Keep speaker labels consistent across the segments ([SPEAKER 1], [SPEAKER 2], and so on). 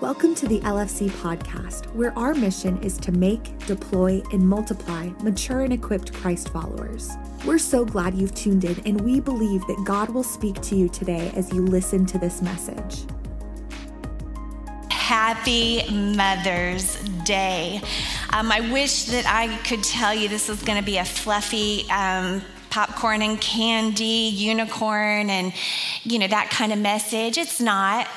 [SPEAKER 1] Welcome to the LFC podcast, where our mission is to make, deploy, and multiply mature and equipped Christ followers. We're so glad you've tuned in, and we believe that God will speak to you today as you listen to this message.
[SPEAKER 2] Happy Mother's Day. Um, I wish that I could tell you this was going to be a fluffy, um, popcorn and candy, unicorn, and you know that kind of message. It's not.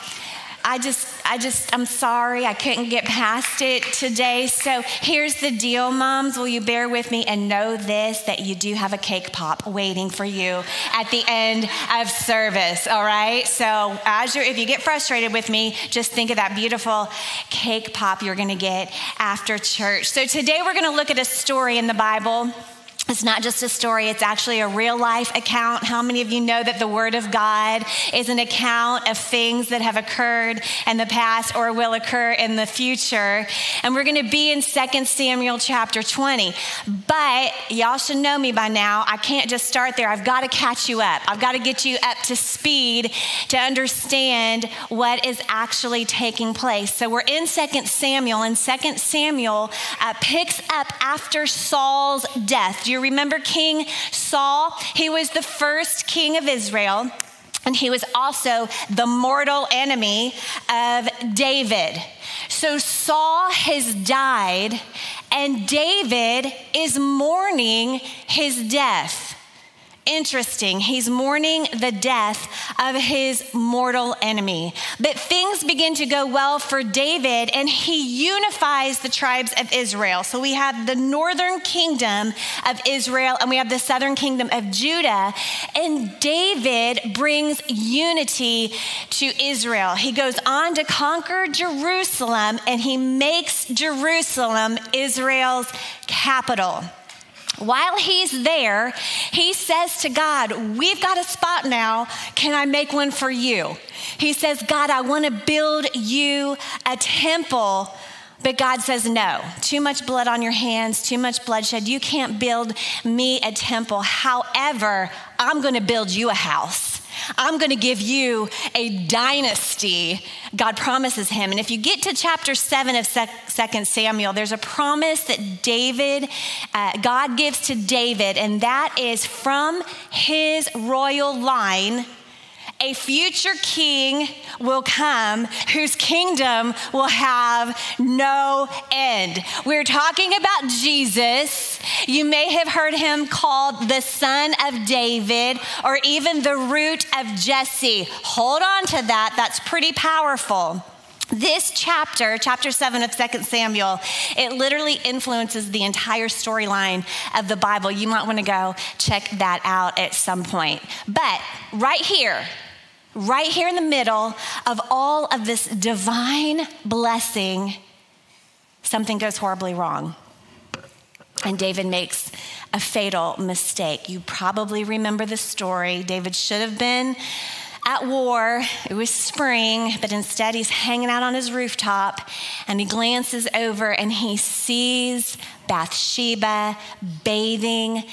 [SPEAKER 2] I just, I just, I'm sorry, I couldn't get past it today. So here's the deal, moms. Will you bear with me and know this that you do have a cake pop waiting for you at the end of service, all right? So as you're, if you get frustrated with me, just think of that beautiful cake pop you're gonna get after church. So today we're gonna look at a story in the Bible it's not just a story, it's actually a real life account. How many of you know that the Word of God is an account of things that have occurred in the past or will occur in the future? And we're going to be in 2 Samuel chapter 20. But y'all should know me by now. I can't just start there. I've got to catch you up. I've got to get you up to speed to understand what is actually taking place. So we're in 2 Samuel, and 2 Samuel uh, picks up after Saul's death. Do you you remember King Saul? He was the first king of Israel. And he was also the mortal enemy of David. So Saul has died, and David is mourning his death interesting. He's mourning the death of his mortal enemy. But things begin to go well for David, and he unifies the tribes of Israel. So we have the northern kingdom of Israel, and we have the southern kingdom of Judah. And David brings unity to Israel. He goes on to conquer Jerusalem, and he makes Jerusalem Israel's capital. While he's there, he says to God, We've got a spot now. Can I make one for you? He says, God, I want to build you a temple. But God says, No, too much blood on your hands, too much bloodshed. You can't build me a temple. However, I'm going to build you a house. I'm going to give you a dynasty. God promises him. And if you get to chapter 7 of 2 Samuel, there's a promise that David, uh, God gives to David, and that is from his royal line a future king will come whose kingdom will have no end. We're talking about Jesus. You may have heard him called the son of David or even the root of Jesse. Hold on to that, that's pretty powerful. This chapter, chapter 7 of 2 Samuel, it literally influences the entire storyline of the Bible. You might want to go check that out at some point. But right here, right here in the middle of all of this divine blessing, something goes horribly wrong. And David makes a fatal mistake. You probably remember the story. David should have been at war. It was spring, but instead he's hanging out on his rooftop and he glances over and he sees Bathsheba bathing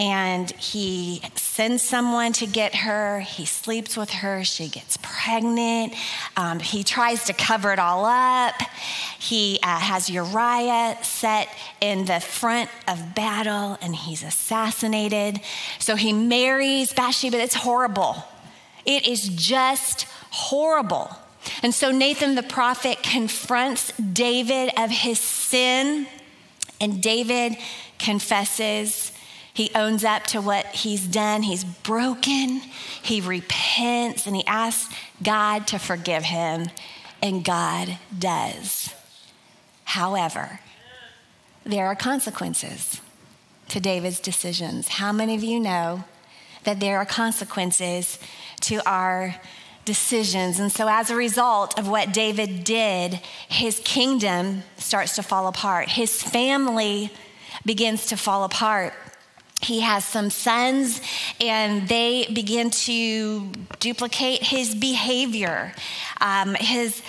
[SPEAKER 2] and he sends someone to get her. He sleeps with her. She gets pregnant. Um, he tries to cover it all up. He uh, has Uriah set in the front of battle and he's assassinated. So he marries Bathsheba. It's horrible. It is just horrible. And so Nathan the prophet confronts David of his sin, and David confesses. He owns up to what he's done. He's broken. He repents and he asks God to forgive him, and God does. However, there are consequences to David's decisions. How many of you know that there are consequences to our decisions. And so, as a result of what David did, his kingdom starts to fall apart, his family begins to fall apart. He has some sons, and they begin to duplicate his behavior. Um, his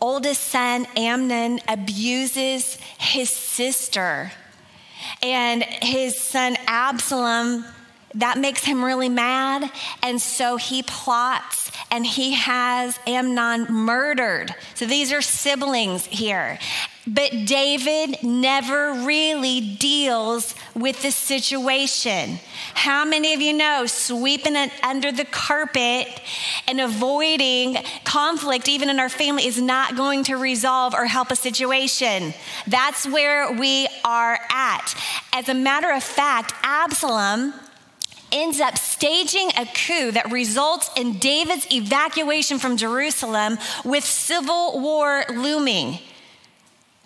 [SPEAKER 2] oldest son, Amnon, abuses his sister, and his son, Absalom, that makes him really mad. And so he plots and he has Amnon murdered. So these are siblings here. But David never really deals with the situation. How many of you know sweeping it under the carpet and avoiding conflict, even in our family, is not going to resolve or help a situation? That's where we are at. As a matter of fact, Absalom ends up staging a coup that results in David's evacuation from Jerusalem with civil war looming.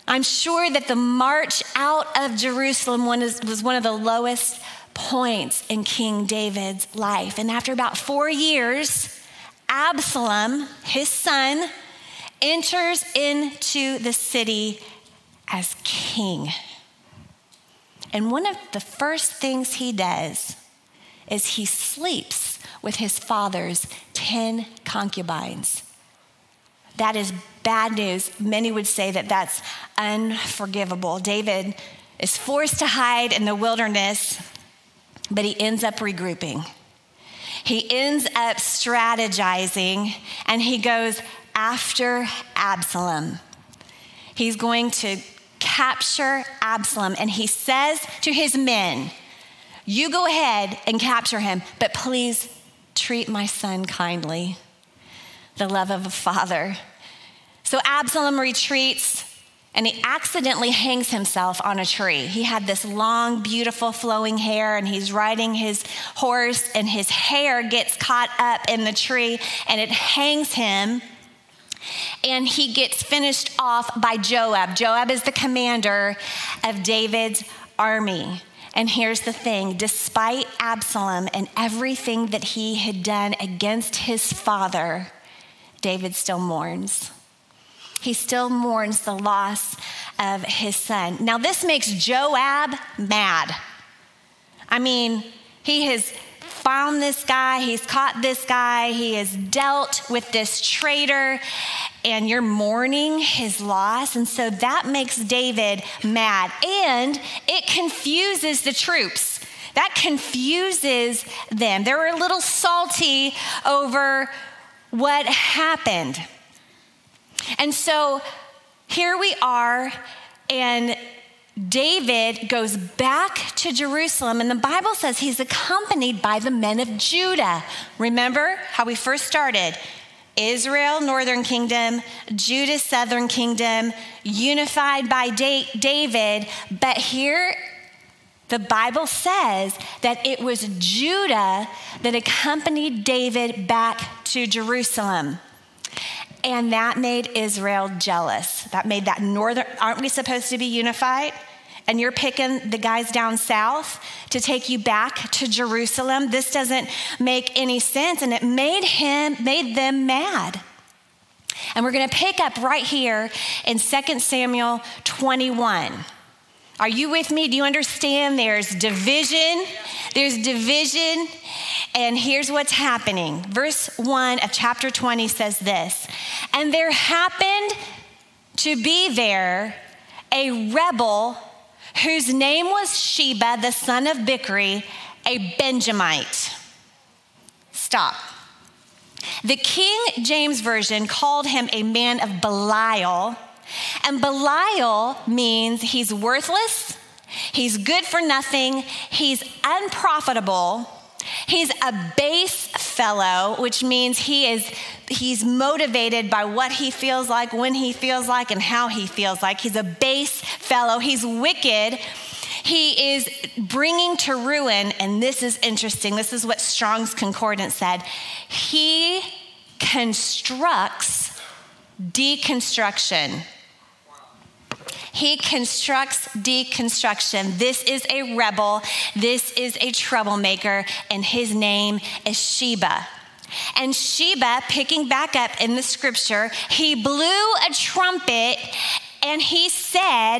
[SPEAKER 2] I'm sure that the march out of Jerusalem was one of the lowest points in King David's life. And after about four years, Absalom, his son, enters into the city as king. And one of the first things he does is he sleeps with his father's 10 concubines. That is bad news. Many would say that that's unforgivable. David is forced to hide in the wilderness, but he ends up regrouping. He ends up strategizing and he goes after Absalom. He's going to capture Absalom and he says to his men, You go ahead and capture him, but please treat my son kindly. The love of a father so Absalom retreats and he accidentally hangs himself on a tree. He had this long, beautiful, flowing hair, and he's riding his horse, and his hair gets caught up in the tree and it hangs him. And he gets finished off by Joab. Joab is the commander of David's army. And here's the thing despite Absalom and everything that he had done against his father, David still mourns he still mourns the loss of his son. Now, this makes Joab mad. I mean, he has found this guy, he's caught this guy, he has dealt with this traitor, and you're mourning his loss. And so that makes David mad. And it confuses the troops. That confuses them. They're a little salty over what happened. And so here we are, and David goes back to Jerusalem, and the Bible says he's accompanied by the men of Judah. Remember how we first started? Israel, northern kingdom, Judah, southern kingdom, unified by David. But here, the Bible says that it was Judah that accompanied David back to Jerusalem. And that made Israel jealous. That made that northern, aren't we supposed to be unified? And you're picking the guys down south to take you back to Jerusalem. This doesn't make any sense. And it made him, made them mad. And we're going to pick up right here in 2 Samuel 21. Are you with me? Do you understand? There's division. There's division. And here's what's happening. Verse 1 of chapter 20 says this And there happened to be there a rebel whose name was Sheba, the son of Bichri, a Benjamite. Stop. The King James Version called him a man of Belial and Belial means he's worthless, he's good for nothing, he's unprofitable. He's a base fellow, which means he is he's motivated by what he feels like, when he feels like, and how he feels like. He's a base fellow. He's wicked. He is bringing to ruin, and this is interesting. This is what Strong's Concordance said. He constructs deconstruction. He constructs deconstruction. This is a rebel, this is a troublemaker, and his name is Sheba. And Sheba, picking back up in the scripture, he blew a trumpet and he said,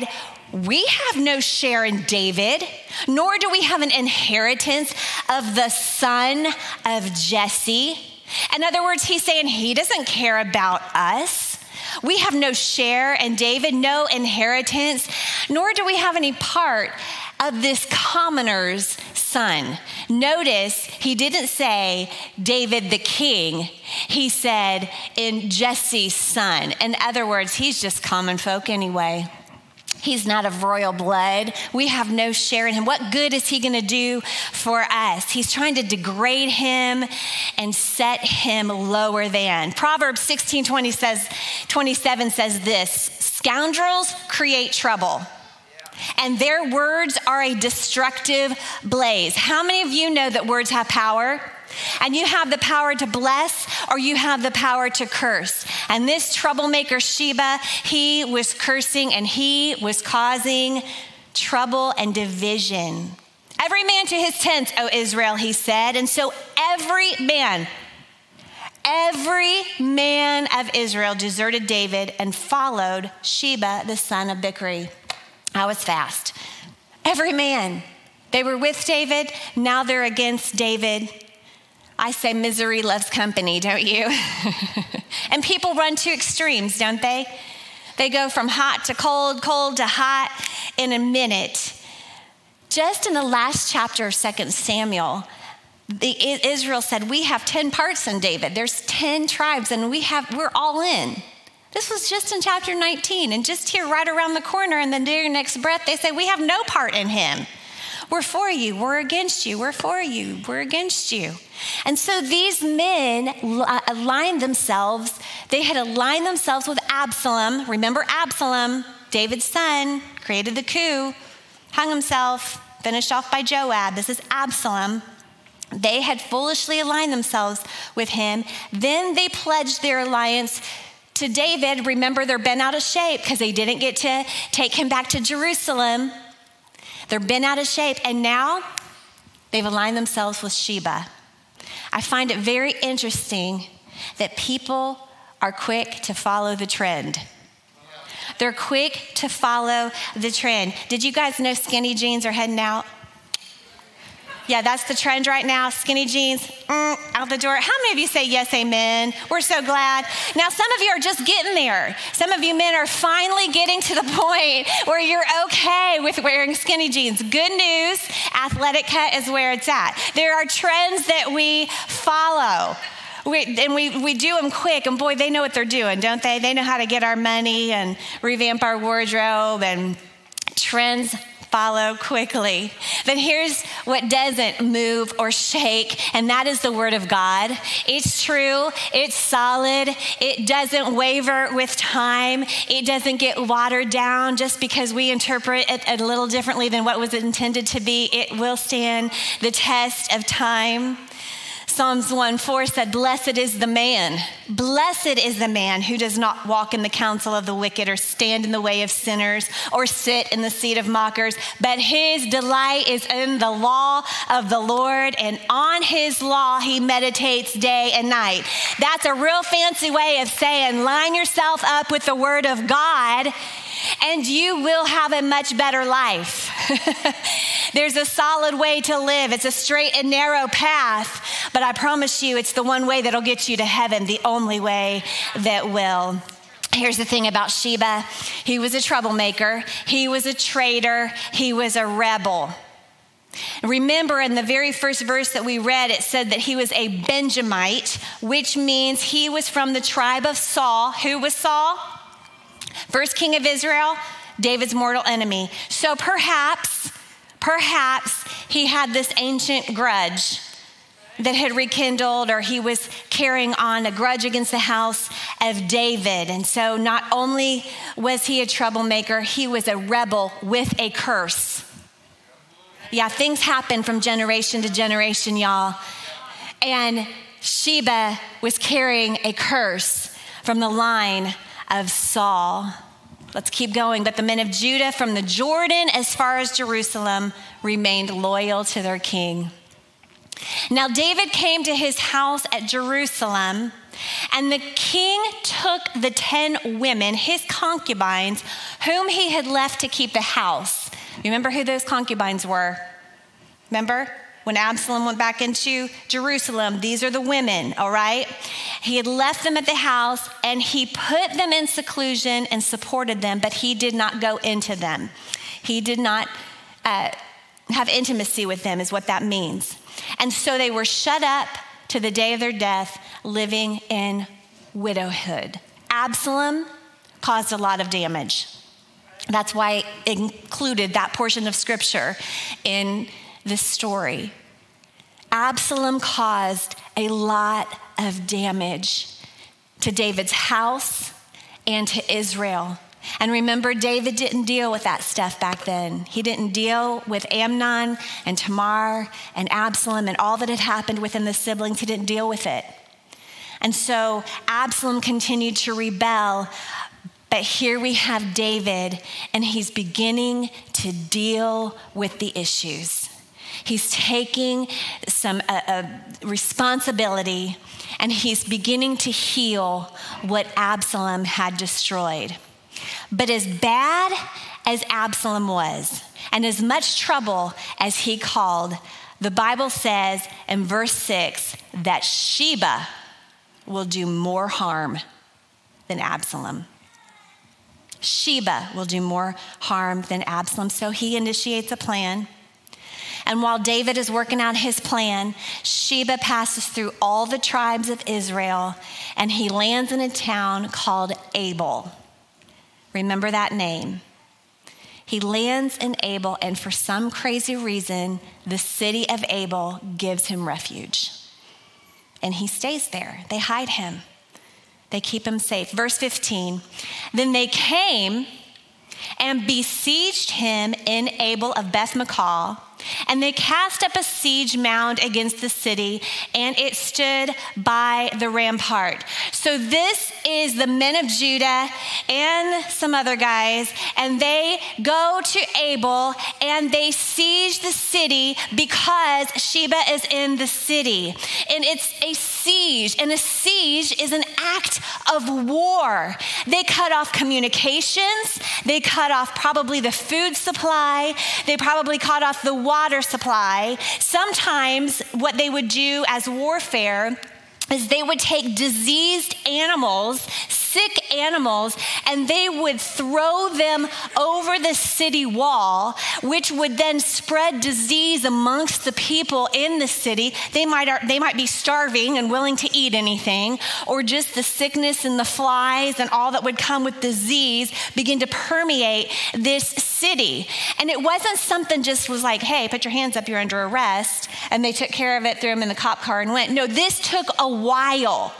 [SPEAKER 2] we have no share in David, nor do we have an inheritance of the son of Jesse. In other words, he's saying he doesn't care about us. We have no share in David, no inheritance, nor do we have any part of this commoner's son. Notice he didn't say David the king, he said in Jesse's son. In other words, he's just common folk anyway. He's not of royal blood. We have no share in him. What good is he going to do for us? He's trying to degrade him and set him lower than. Proverbs 16 20 says, 27 says this Scoundrels create trouble and their words are a destructive blaze. How many of you know that words have power? And you have the power to bless or you have the power to curse. And this troublemaker Sheba, he was cursing and he was causing trouble and division. Every man to his tent, O Israel, he said. And so every man, every man of Israel deserted David and followed Sheba, the son of Bichri. I was fast. Every man. They were with David, now they're against David. I say misery loves company, don't you? and people run to extremes, don't they? They go from hot to cold, cold to hot in a minute. Just in the last chapter of 2 Samuel, the, Israel said, We have 10 parts in David. There's 10 tribes, and we have, we're all in. This was just in chapter 19, and just here, right around the corner, in the next breath, they say, We have no part in him. We're for you, we're against you, we're for you, we're against you. And so these men uh, aligned themselves, they had aligned themselves with Absalom. Remember Absalom, David's son, created the coup, hung himself, finished off by Joab. This is Absalom. They had foolishly aligned themselves with him. Then they pledged their alliance to David, remember they're bent out of shape because they didn't get to take him back to Jerusalem. They're bent out of shape, and now they've aligned themselves with Sheba. I find it very interesting that people are quick to follow the trend. They're quick to follow the trend. Did you guys know skinny jeans are heading out? Yeah, that's the trend right now. Skinny jeans, mm, out the door. How many of you say yes, amen? We're so glad. Now, some of you are just getting there. Some of you men are finally getting to the point where you're okay with wearing skinny jeans. Good news athletic cut is where it's at. There are trends that we follow. We, and we, we do them quick, and boy, they know what they're doing, don't they? They know how to get our money and revamp our wardrobe and trends follow quickly. But here's what doesn't move or shake, and that is the Word of God. It's true, it's solid, it doesn't waver with time, it doesn't get watered down just because we interpret it a little differently than what was intended to be. It will stand the test of time. Psalms 1 4 said, Blessed is the man, blessed is the man who does not walk in the counsel of the wicked, or stand in the way of sinners, or sit in the seat of mockers, but his delight is in the law of the Lord, and on his law he meditates day and night. That's a real fancy way of saying, line yourself up with the word of God and you will have a much better life. There's a solid way to live, it's a straight and narrow path, but I promise you, it's the one way that'll get you to heaven, the only way that will. Here's the thing about Sheba he was a troublemaker, he was a traitor, he was a rebel. Remember in the very first verse that we read, it said that he was a Benjamite, which means he was from the tribe of Saul. Who was Saul? First king of Israel, David's mortal enemy. So perhaps, perhaps he had this ancient grudge that had rekindled, or he was carrying on a grudge against the house of David. And so not only was he a troublemaker, he was a rebel with a curse. Yeah, things happen from generation to generation, y'all. And Sheba was carrying a curse from the line of Saul. Let's keep going. But the men of Judah from the Jordan as far as Jerusalem remained loyal to their king. Now, David came to his house at Jerusalem, and the king took the 10 women, his concubines, whom he had left to keep the house. Remember who those concubines were? Remember? When Absalom went back into Jerusalem, these are the women, all right? He had left them at the house and he put them in seclusion and supported them, but he did not go into them. He did not uh, have intimacy with them, is what that means. And so they were shut up to the day of their death, living in widowhood. Absalom caused a lot of damage. That's why I included that portion of scripture in this story. Absalom caused a lot of damage to David's house and to Israel. And remember, David didn't deal with that stuff back then. He didn't deal with Amnon and Tamar and Absalom and all that had happened within the siblings. He didn't deal with it. And so Absalom continued to rebel. But here we have David, and he's beginning to deal with the issues. He's taking some uh, uh, responsibility and he's beginning to heal what Absalom had destroyed. But as bad as Absalom was, and as much trouble as he called, the Bible says in verse 6 that Sheba will do more harm than Absalom. Sheba will do more harm than Absalom. So he initiates a plan. And while David is working out his plan, Sheba passes through all the tribes of Israel and he lands in a town called Abel. Remember that name. He lands in Abel, and for some crazy reason, the city of Abel gives him refuge. And he stays there. They hide him, they keep him safe. Verse 15 Then they came and besieged him in Abel of Beth Maachah and they cast up a siege mound against the city, and it stood by the rampart. So, this is the men of Judah and some other guys, and they go to Abel and they siege the city because Sheba is in the city. And it's a siege, and a siege is an act of war. They cut off communications, they cut off probably the food supply, they probably cut off the water supply. Sometimes, what they would do as warfare is they would take diseased animals, sick animals, and they would throw them over the city wall, which would then spread disease amongst the people in the city. They might, they might be starving and willing to eat anything, or just the sickness and the flies and all that would come with disease begin to permeate this city. And it wasn't something just was like, hey, put your hands up, you're under arrest, and they took care of it, threw them in the cop car, and went. No, this took a while.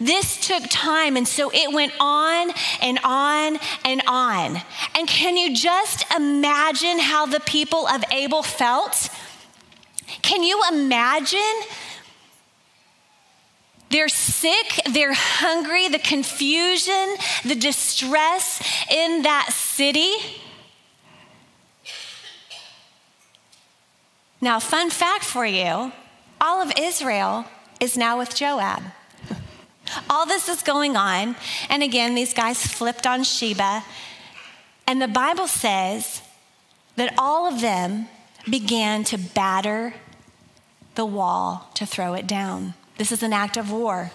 [SPEAKER 2] This took time, and so it went on and on and on. And can you just imagine how the people of Abel felt? Can you imagine? They're sick, they're hungry, the confusion, the distress in that city. Now, fun fact for you all of Israel is now with Joab. All this is going on. And again, these guys flipped on Sheba. And the Bible says that all of them began to batter the wall to throw it down. This is an act of war.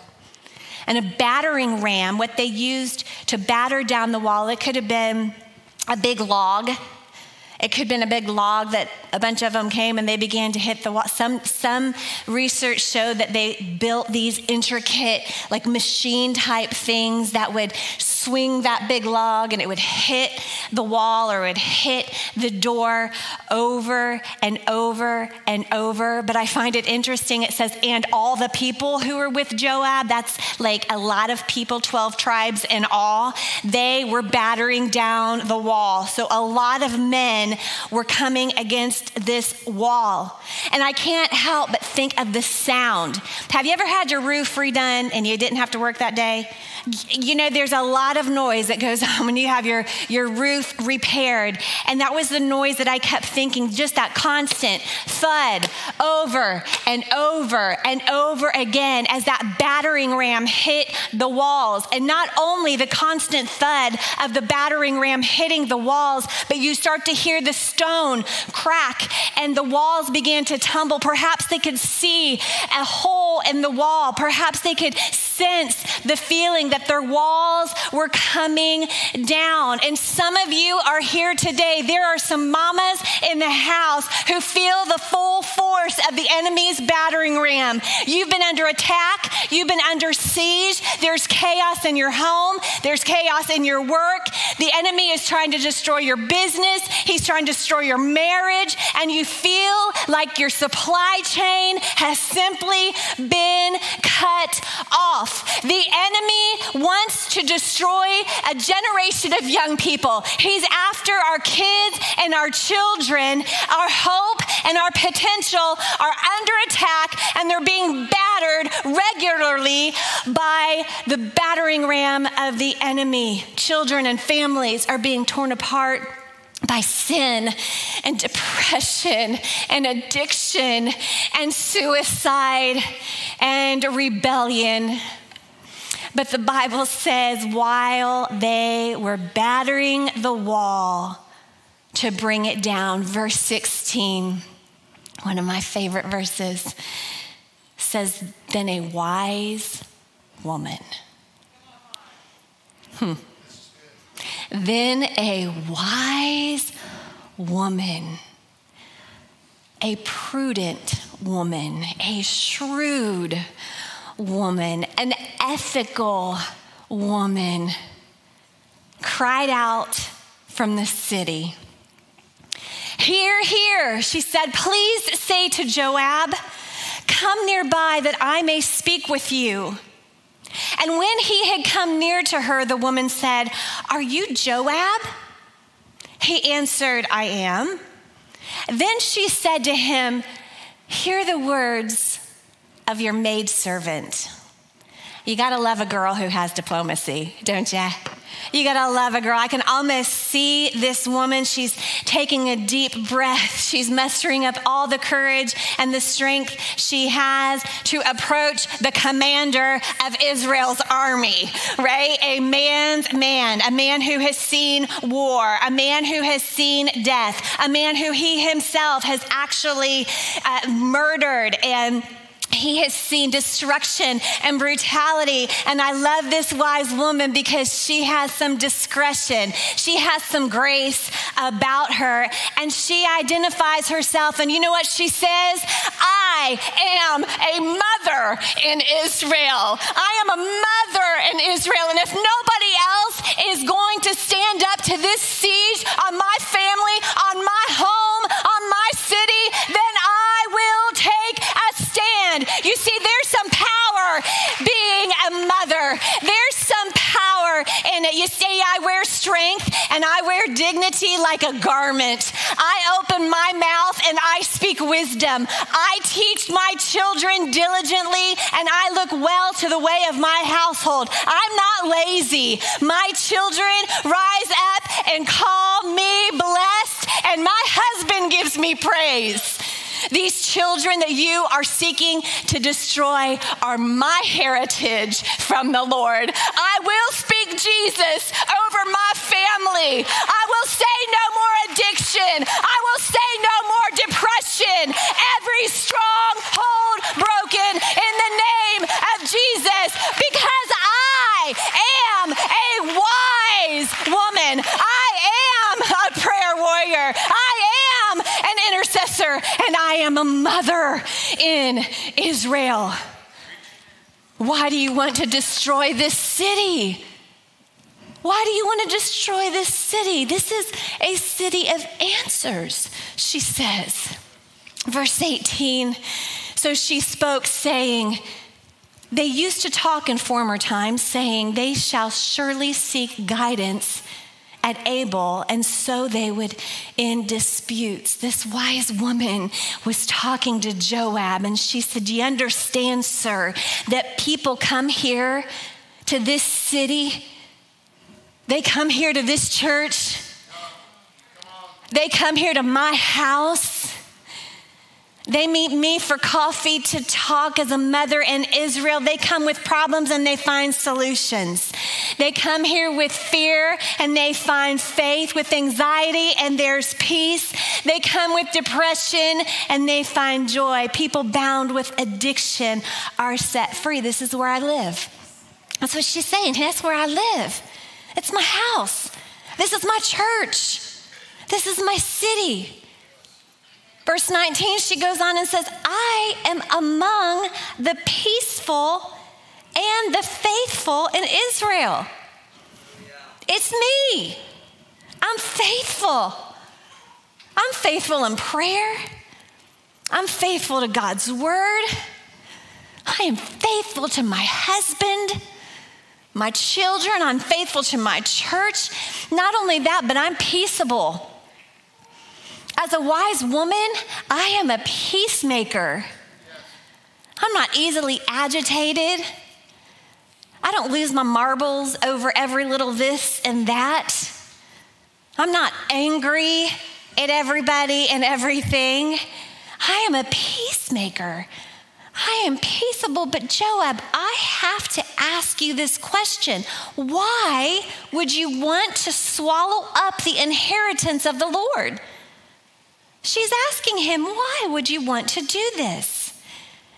[SPEAKER 2] And a battering ram, what they used to batter down the wall, it could have been a big log it could have been a big log that a bunch of them came and they began to hit the wall. Some, some research showed that they built these intricate, like machine type things that would swing that big log and it would hit the wall or it would hit the door over and over and over. But I find it interesting. It says, and all the people who were with Joab, that's like a lot of people, 12 tribes in all, they were battering down the wall. So a lot of men were coming against this wall. And I can't help but think of the sound. Have you ever had your roof redone and you didn't have to work that day? You know, there's a lot of noise that goes on when you have your, your roof repaired. And that was the noise that I kept thinking, just that constant thud over and over and over again as that battering ram hit the walls. And not only the constant thud of the battering ram hitting the walls, but you start to hear the stone crack and the walls began to tumble. Perhaps they could see a hole in the wall. Perhaps they could sense the feeling that their walls were coming down. And some of you are here today. There are some mamas in the house who feel the full force of the enemy's battering ram. You've been under attack, you've been under siege. There's chaos in your home, there's chaos in your work. The enemy is trying to destroy your business, he's trying to destroy your marriage, and you feel like your supply chain has simply been cut off. The enemy wants to destroy a generation of young people. He's after our kids and our children. Our hope and our potential are under attack and they're being battered regularly by the battering ram of the enemy. Children and families are being torn apart by sin and depression and addiction and suicide and rebellion. But the Bible says, while they were battering the wall to bring it down, verse 16, one of my favorite verses, says, Then a wise woman. Hmm. Then a wise woman, a prudent woman, a shrewd woman, an ethical woman cried out from the city. Hear, hear, she said, please say to Joab, Come nearby that I may speak with you. And when he had come near to her, the woman said, Are you Joab? He answered, I am. Then she said to him, Hear the words of your maidservant. You gotta love a girl who has diplomacy, don't you? You gotta love a girl. I can almost see this woman. She's taking a deep breath. She's mustering up all the courage and the strength she has to approach the commander of Israel's army, right? A man's man, a man who has seen war, a man who has seen death, a man who he himself has actually uh, murdered and he has seen destruction and brutality. And I love this wise woman because she has some discretion. She has some grace about her. And she identifies herself. And you know what she says? I am a mother in Israel. I am a mother in Israel. And if nobody else is going to stand up to this siege on my family, on my home, on my city, then I You see, there's some power being a mother. There's some power in it. You see, I wear strength and I wear dignity like a garment. I open my mouth and I speak wisdom. I teach my children diligently and I look well to the way of my household. I'm not lazy. My children rise up and call me blessed, and my husband gives me praise. These children that you are seeking to destroy are my heritage from the Lord. I will speak Jesus over my family. I will say no more addiction. I will say no more depression. Every stronghold broken in the name of Jesus because I am a wise woman. I am a prayer warrior. I am an and I am a mother in Israel. Why do you want to destroy this city? Why do you want to destroy this city? This is a city of answers, she says. Verse 18 So she spoke, saying, They used to talk in former times, saying, They shall surely seek guidance at Abel, and so they would end disputes. This wise woman was talking to Joab, and she said, Do you understand, sir, that people come here to this city? They come here to this church. They come here to my house They meet me for coffee to talk as a mother in Israel. They come with problems and they find solutions. They come here with fear and they find faith, with anxiety and there's peace. They come with depression and they find joy. People bound with addiction are set free. This is where I live. That's what she's saying. That's where I live. It's my house. This is my church. This is my city. Verse 19, she goes on and says, I am among the peaceful and the faithful in Israel. It's me. I'm faithful. I'm faithful in prayer. I'm faithful to God's word. I am faithful to my husband, my children. I'm faithful to my church. Not only that, but I'm peaceable. As a wise woman, I am a peacemaker. I'm not easily agitated. I don't lose my marbles over every little this and that. I'm not angry at everybody and everything. I am a peacemaker. I am peaceable, but Joab, I have to ask you this question. Why would you want to swallow up the inheritance of the Lord? She's asking him, Why would you want to do this?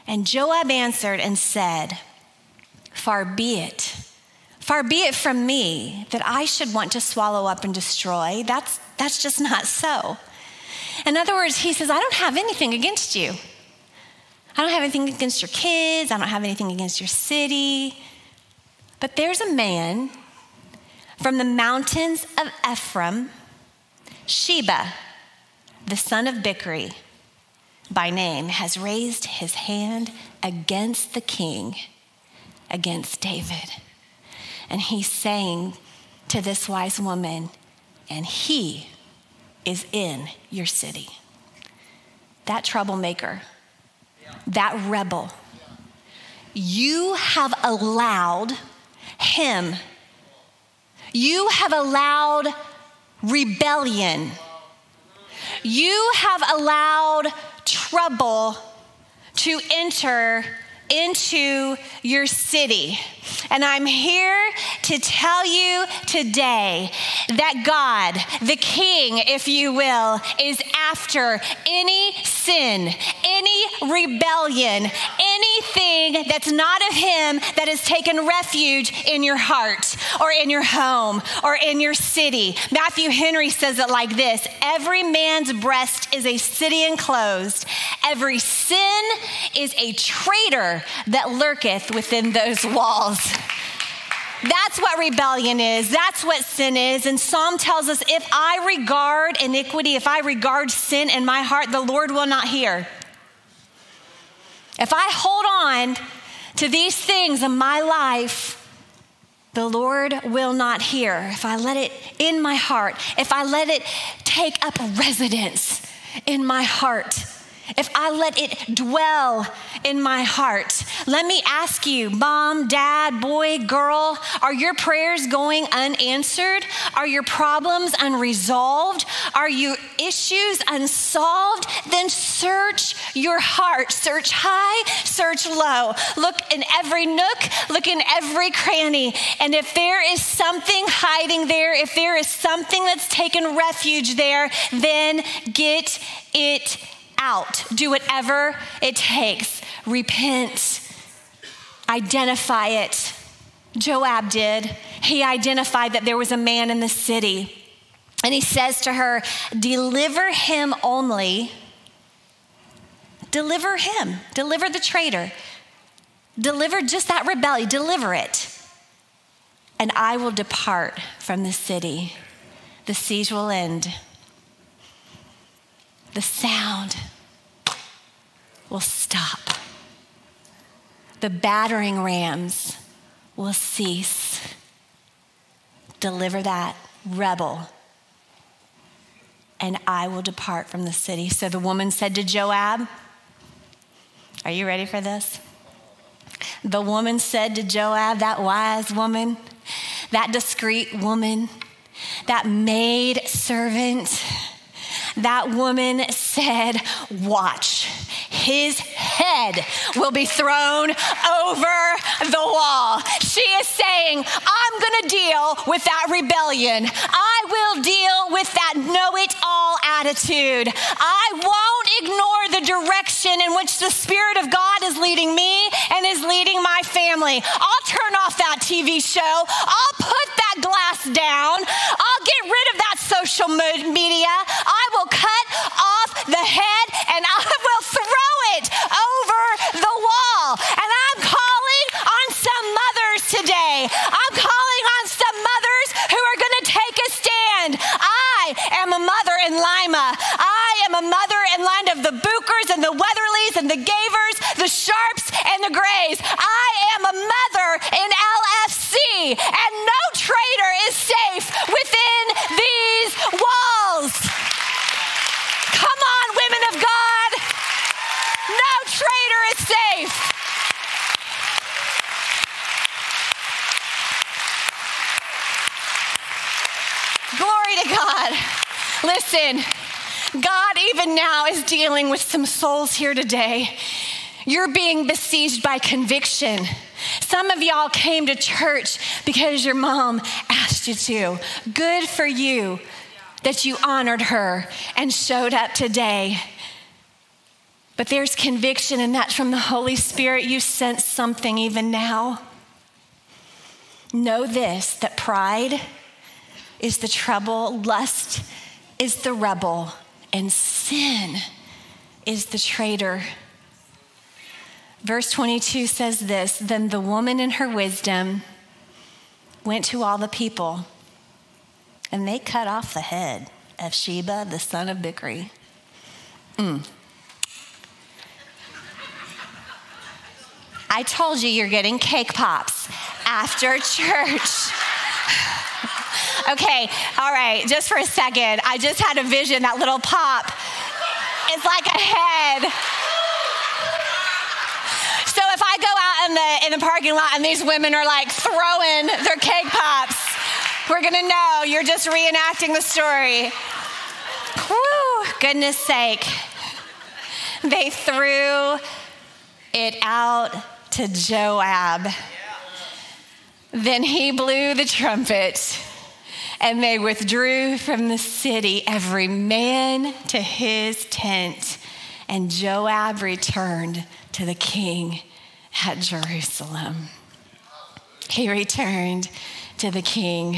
[SPEAKER 2] And Joab answered and said, Far be it. Far be it from me that I should want to swallow up and destroy. That's, that's just not so. In other words, he says, I don't have anything against you. I don't have anything against your kids. I don't have anything against your city. But there's a man from the mountains of Ephraim, Sheba, the son of Bichri, by name, has raised his hand against the king, against David. And he's saying to this wise woman, and he is in your city. That troublemaker, that rebel, you have allowed him, you have allowed rebellion you have allowed trouble to enter into your city. And I'm here to tell you today that God, the King, if you will, is after any sin, any rebellion, anything that's not of Him that has taken refuge in your heart or in your home or in your city. Matthew Henry says it like this Every man's breast is a city enclosed, every sin is a traitor that lurketh within those walls. That's what rebellion is. That's what sin is. And Psalm tells us if I regard iniquity, if I regard sin in my heart, the Lord will not hear. If I hold on to these things in my life, the Lord will not hear. If I let it in my heart, if I let it take up residence in my heart, if I let it dwell in my heart. Let me ask you, mom, dad, boy, girl, are your prayers going unanswered? Are your problems unresolved? Are your issues unsolved? Then search your heart. Search high, search low. Look in every nook, look in every cranny. And if there is something hiding there, if there is something that's taken refuge there, then get it out. Do whatever it takes. Repent. Identify it. Joab did. He identified that there was a man in the city. And he says to her, Deliver him only. Deliver him. Deliver the traitor. Deliver just that rebellion. Deliver it. And I will depart from the city. The siege will end the sound will stop. The battering rams will cease. Deliver that rebel, and I will depart from the city. So the woman said to Joab, Are you ready for this? The woman said to Joab, that wise woman, that discreet woman, that maid servant, that woman said, Watch, his head will be thrown over the wall. She is saying, I'm going to deal with that rebellion. I will deal with that know it all attitude. I won't ignore the direction in which the Spirit of God is leading me and is leading my family. I'll turn off that TV show. I'll put that glass down. I'll get rid of that social media. I will cut off the head and I will throw it over the wall. And I'm calling on some mothers today. I'm calling on some mothers who are going to take a stand. I am a mother in Lima. I am a mother in line of the Bookers and the Weatherlys and the Gavers, the Sharps and the Grays. I am a mother in LFC, and no traitor is safe within these walls. Come on, women of God. No traitor is safe. Glory to God. Listen, God dealing with some souls here today. You're being besieged by conviction. Some of y'all came to church because your mom asked you to. Good for you that you honored her and showed up today. But there's conviction, and that's from the Holy Spirit. You sense something even now. Know this that pride is the trouble, lust is the rebel, and sin is the traitor. Verse 22 says this Then the woman in her wisdom went to all the people, and they cut off the head of Sheba, the son of Bichri. Mm. I told you you're getting cake pops after church. okay, all right, just for a second. I just had a vision, that little pop. It's like a head. So if I go out in the in the parking lot and these women are like throwing their cake pops, we're gonna know you're just reenacting the story. Whew, goodness sake. They threw it out to Joab. Then he blew the trumpet, and they withdrew from the city, every man to his tent. And Joab returned to the king at Jerusalem. He returned to the king.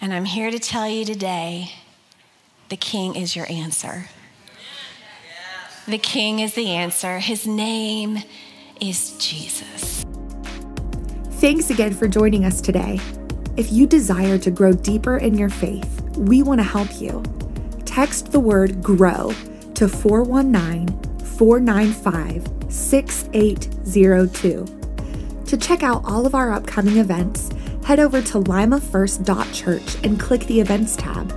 [SPEAKER 2] And I'm here to tell you today the king is your answer. The king is the answer. His name is Jesus.
[SPEAKER 1] Thanks again for joining us today. If you desire to grow deeper in your faith, we want to help you. Text the word GROW to 419 495 6802. To check out all of our upcoming events, head over to limafirst.church and click the events tab.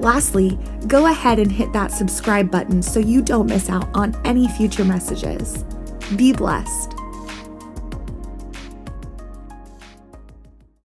[SPEAKER 1] Lastly, go ahead and hit that subscribe button so you don't miss out on any future messages. Be blessed.